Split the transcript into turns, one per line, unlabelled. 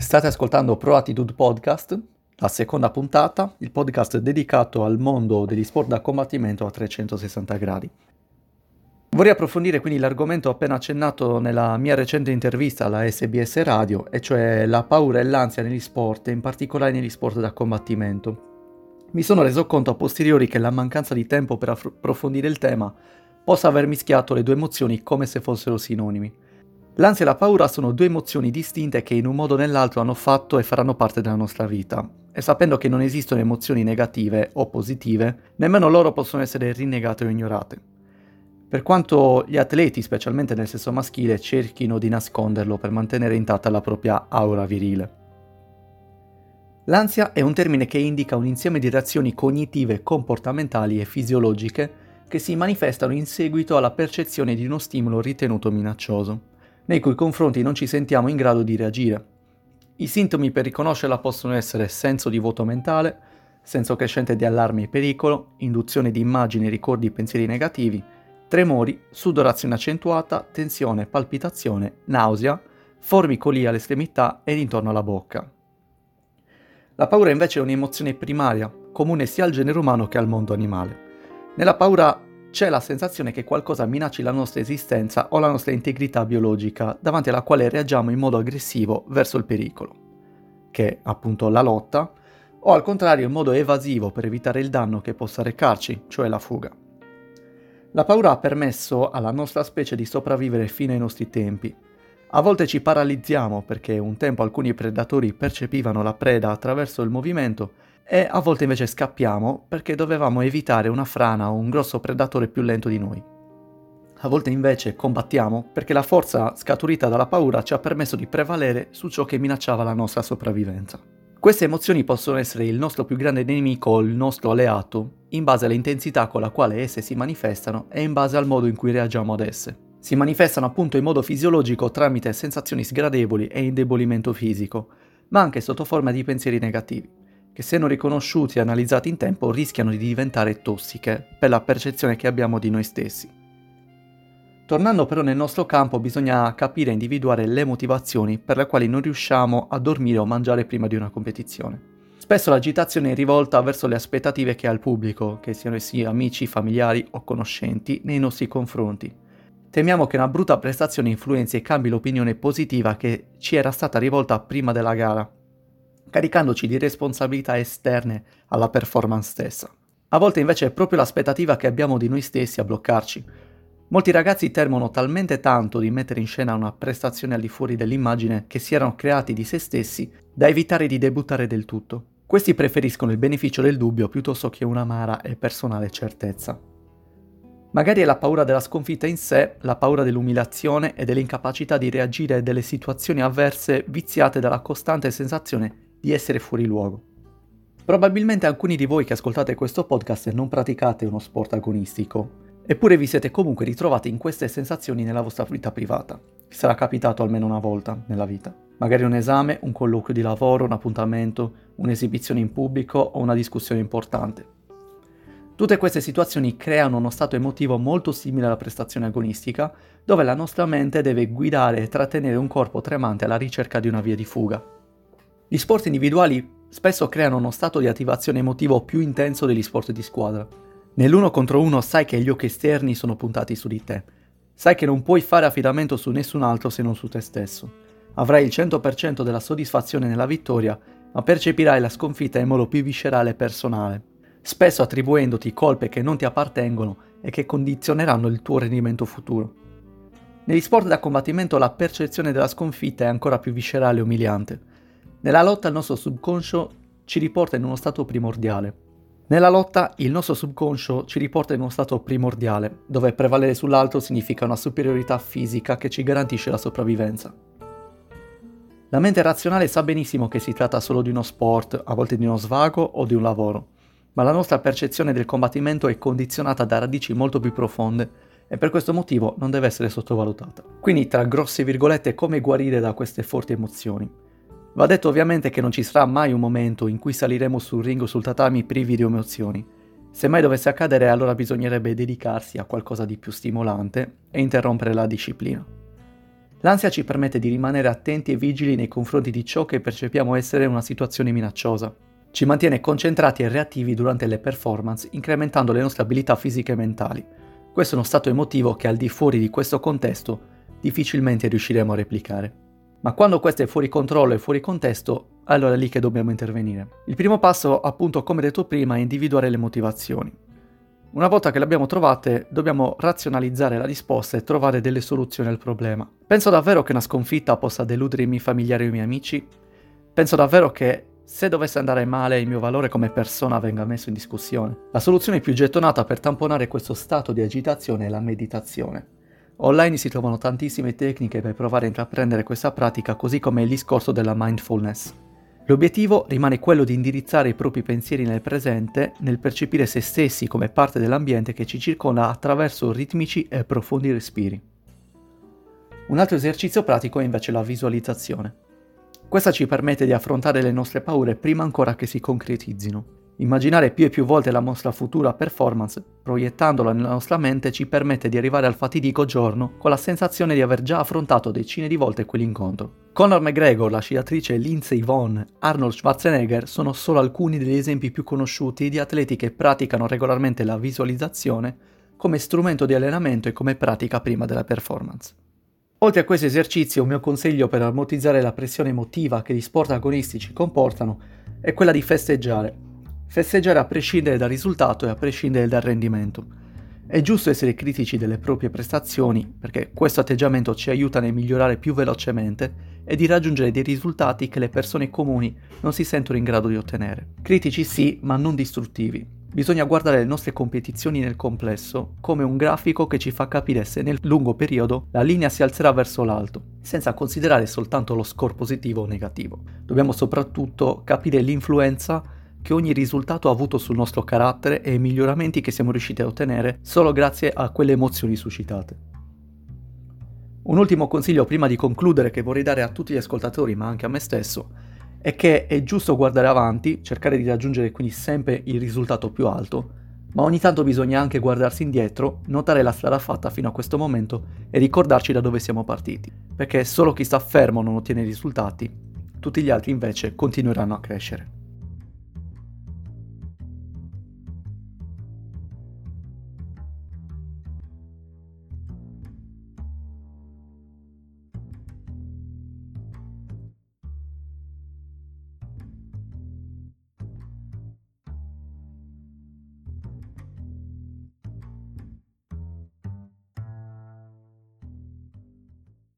State ascoltando Pro Attitude Podcast, la seconda puntata, il podcast dedicato al mondo degli sport da combattimento a 360 gradi. Vorrei approfondire quindi l'argomento appena accennato nella mia recente intervista alla SBS Radio, e cioè la paura e l'ansia negli sport, e in particolare negli sport da combattimento. Mi sono reso conto a posteriori che la mancanza di tempo per approfondire il tema possa aver mischiato le due emozioni come se fossero sinonimi. L'ansia e la paura sono due emozioni distinte che in un modo o nell'altro hanno fatto e faranno parte della nostra vita. E sapendo che non esistono emozioni negative o positive, nemmeno loro possono essere rinnegate o ignorate. Per quanto gli atleti, specialmente nel sesso maschile, cerchino di nasconderlo per mantenere intatta la propria aura virile. L'ansia è un termine che indica un insieme di reazioni cognitive, comportamentali e fisiologiche che si manifestano in seguito alla percezione di uno stimolo ritenuto minaccioso nei cui confronti non ci sentiamo in grado di reagire. I sintomi per riconoscerla possono essere senso di vuoto mentale, senso crescente di allarme e pericolo, induzione di immagini, ricordi e pensieri negativi, tremori, sudorazione accentuata, tensione, palpitazione, nausea, formicolia all'estremità ed intorno alla bocca. La paura invece è un'emozione primaria, comune sia al genere umano che al mondo animale. Nella paura c'è la sensazione che qualcosa minacci la nostra esistenza o la nostra integrità biologica, davanti alla quale reagiamo in modo aggressivo verso il pericolo, che è appunto la lotta, o al contrario in modo evasivo per evitare il danno che possa recarci, cioè la fuga. La paura ha permesso alla nostra specie di sopravvivere fino ai nostri tempi. A volte ci paralizziamo perché un tempo alcuni predatori percepivano la preda attraverso il movimento e a volte invece scappiamo perché dovevamo evitare una frana o un grosso predatore più lento di noi. A volte invece combattiamo perché la forza scaturita dalla paura ci ha permesso di prevalere su ciò che minacciava la nostra sopravvivenza. Queste emozioni possono essere il nostro più grande nemico o il nostro alleato, in base all'intensità con la quale esse si manifestano e in base al modo in cui reagiamo ad esse. Si manifestano appunto in modo fisiologico tramite sensazioni sgradevoli e indebolimento fisico, ma anche sotto forma di pensieri negativi che se non riconosciuti e analizzati in tempo rischiano di diventare tossiche per la percezione che abbiamo di noi stessi. Tornando però nel nostro campo bisogna capire e individuare le motivazioni per le quali non riusciamo a dormire o mangiare prima di una competizione. Spesso l'agitazione è rivolta verso le aspettative che ha il pubblico, che siano essi amici, familiari o conoscenti, nei nostri confronti. Temiamo che una brutta prestazione influenzi e cambi l'opinione positiva che ci era stata rivolta prima della gara caricandoci di responsabilità esterne alla performance stessa. A volte invece è proprio l'aspettativa che abbiamo di noi stessi a bloccarci. Molti ragazzi temono talmente tanto di mettere in scena una prestazione al di fuori dell'immagine che si erano creati di se stessi da evitare di debuttare del tutto. Questi preferiscono il beneficio del dubbio piuttosto che un'amara e personale certezza. Magari è la paura della sconfitta in sé, la paura dell'umiliazione e dell'incapacità di reagire a delle situazioni avverse viziate dalla costante sensazione di essere fuori luogo. Probabilmente alcuni di voi che ascoltate questo podcast non praticate uno sport agonistico, eppure vi siete comunque ritrovati in queste sensazioni nella vostra vita privata. Vi sarà capitato almeno una volta nella vita. Magari un esame, un colloquio di lavoro, un appuntamento, un'esibizione in pubblico o una discussione importante. Tutte queste situazioni creano uno stato emotivo molto simile alla prestazione agonistica, dove la nostra mente deve guidare e trattenere un corpo tremante alla ricerca di una via di fuga. Gli sport individuali spesso creano uno stato di attivazione emotivo più intenso degli sport di squadra. Nell'uno contro uno sai che gli occhi esterni sono puntati su di te. Sai che non puoi fare affidamento su nessun altro se non su te stesso. Avrai il 100% della soddisfazione nella vittoria, ma percepirai la sconfitta in modo più viscerale e personale, spesso attribuendoti colpe che non ti appartengono e che condizioneranno il tuo rendimento futuro. Negli sport da combattimento la percezione della sconfitta è ancora più viscerale e umiliante. Nella lotta il nostro subconscio ci riporta in uno stato primordiale. Nella lotta il nostro subconscio ci riporta in uno stato primordiale, dove prevalere sull'altro significa una superiorità fisica che ci garantisce la sopravvivenza. La mente razionale sa benissimo che si tratta solo di uno sport, a volte di uno svago o di un lavoro, ma la nostra percezione del combattimento è condizionata da radici molto più profonde e per questo motivo non deve essere sottovalutata. Quindi, tra grosse virgolette, come guarire da queste forti emozioni? Va detto ovviamente che non ci sarà mai un momento in cui saliremo sul ring o sul tatami privi di emozioni. Se mai dovesse accadere allora bisognerebbe dedicarsi a qualcosa di più stimolante e interrompere la disciplina. L'ansia ci permette di rimanere attenti e vigili nei confronti di ciò che percepiamo essere una situazione minacciosa. Ci mantiene concentrati e reattivi durante le performance, incrementando le nostre abilità fisiche e mentali. Questo è uno stato emotivo che al di fuori di questo contesto difficilmente riusciremo a replicare. Ma quando questo è fuori controllo e fuori contesto, allora è lì che dobbiamo intervenire. Il primo passo, appunto, come detto prima, è individuare le motivazioni. Una volta che le abbiamo trovate, dobbiamo razionalizzare la risposta e trovare delle soluzioni al problema. Penso davvero che una sconfitta possa deludere i miei familiari o i miei amici? Penso davvero che se dovesse andare male il mio valore come persona venga messo in discussione? La soluzione più gettonata per tamponare questo stato di agitazione è la meditazione. Online si trovano tantissime tecniche per provare a intraprendere questa pratica, così come il discorso della mindfulness. L'obiettivo rimane quello di indirizzare i propri pensieri nel presente, nel percepire se stessi come parte dell'ambiente che ci circonda attraverso ritmici e profondi respiri. Un altro esercizio pratico è invece la visualizzazione. Questa ci permette di affrontare le nostre paure prima ancora che si concretizzino. Immaginare più e più volte la nostra futura performance, proiettandola nella nostra mente, ci permette di arrivare al fatidico giorno con la sensazione di aver già affrontato decine di volte quell'incontro. Conor McGregor, la sciatrice Lindsey Vonn, Arnold Schwarzenegger sono solo alcuni degli esempi più conosciuti di atleti che praticano regolarmente la visualizzazione come strumento di allenamento e come pratica prima della performance. Oltre a questo esercizio, un mio consiglio per ammortizzare la pressione emotiva che gli sport agonistici comportano è quella di festeggiare festeggiare a prescindere dal risultato e a prescindere dal rendimento. È giusto essere critici delle proprie prestazioni perché questo atteggiamento ci aiuta nel migliorare più velocemente e di raggiungere dei risultati che le persone comuni non si sentono in grado di ottenere. Critici sì, ma non distruttivi. Bisogna guardare le nostre competizioni nel complesso come un grafico che ci fa capire se nel lungo periodo la linea si alzerà verso l'alto, senza considerare soltanto lo score positivo o negativo. Dobbiamo soprattutto capire l'influenza che ogni risultato ha avuto sul nostro carattere e i miglioramenti che siamo riusciti a ottenere solo grazie a quelle emozioni suscitate. Un ultimo consiglio prima di concludere che vorrei dare a tutti gli ascoltatori, ma anche a me stesso, è che è giusto guardare avanti, cercare di raggiungere quindi sempre il risultato più alto, ma ogni tanto bisogna anche guardarsi indietro, notare la strada fatta fino a questo momento e ricordarci da dove siamo partiti, perché solo chi sta fermo non ottiene risultati, tutti gli altri invece continueranno a crescere.